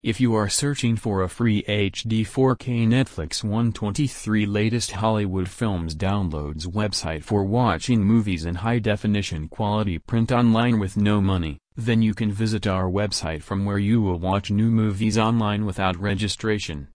If you are searching for a free HD 4K Netflix 123 latest Hollywood films downloads website for watching movies in high definition quality print online with no money, then you can visit our website from where you will watch new movies online without registration.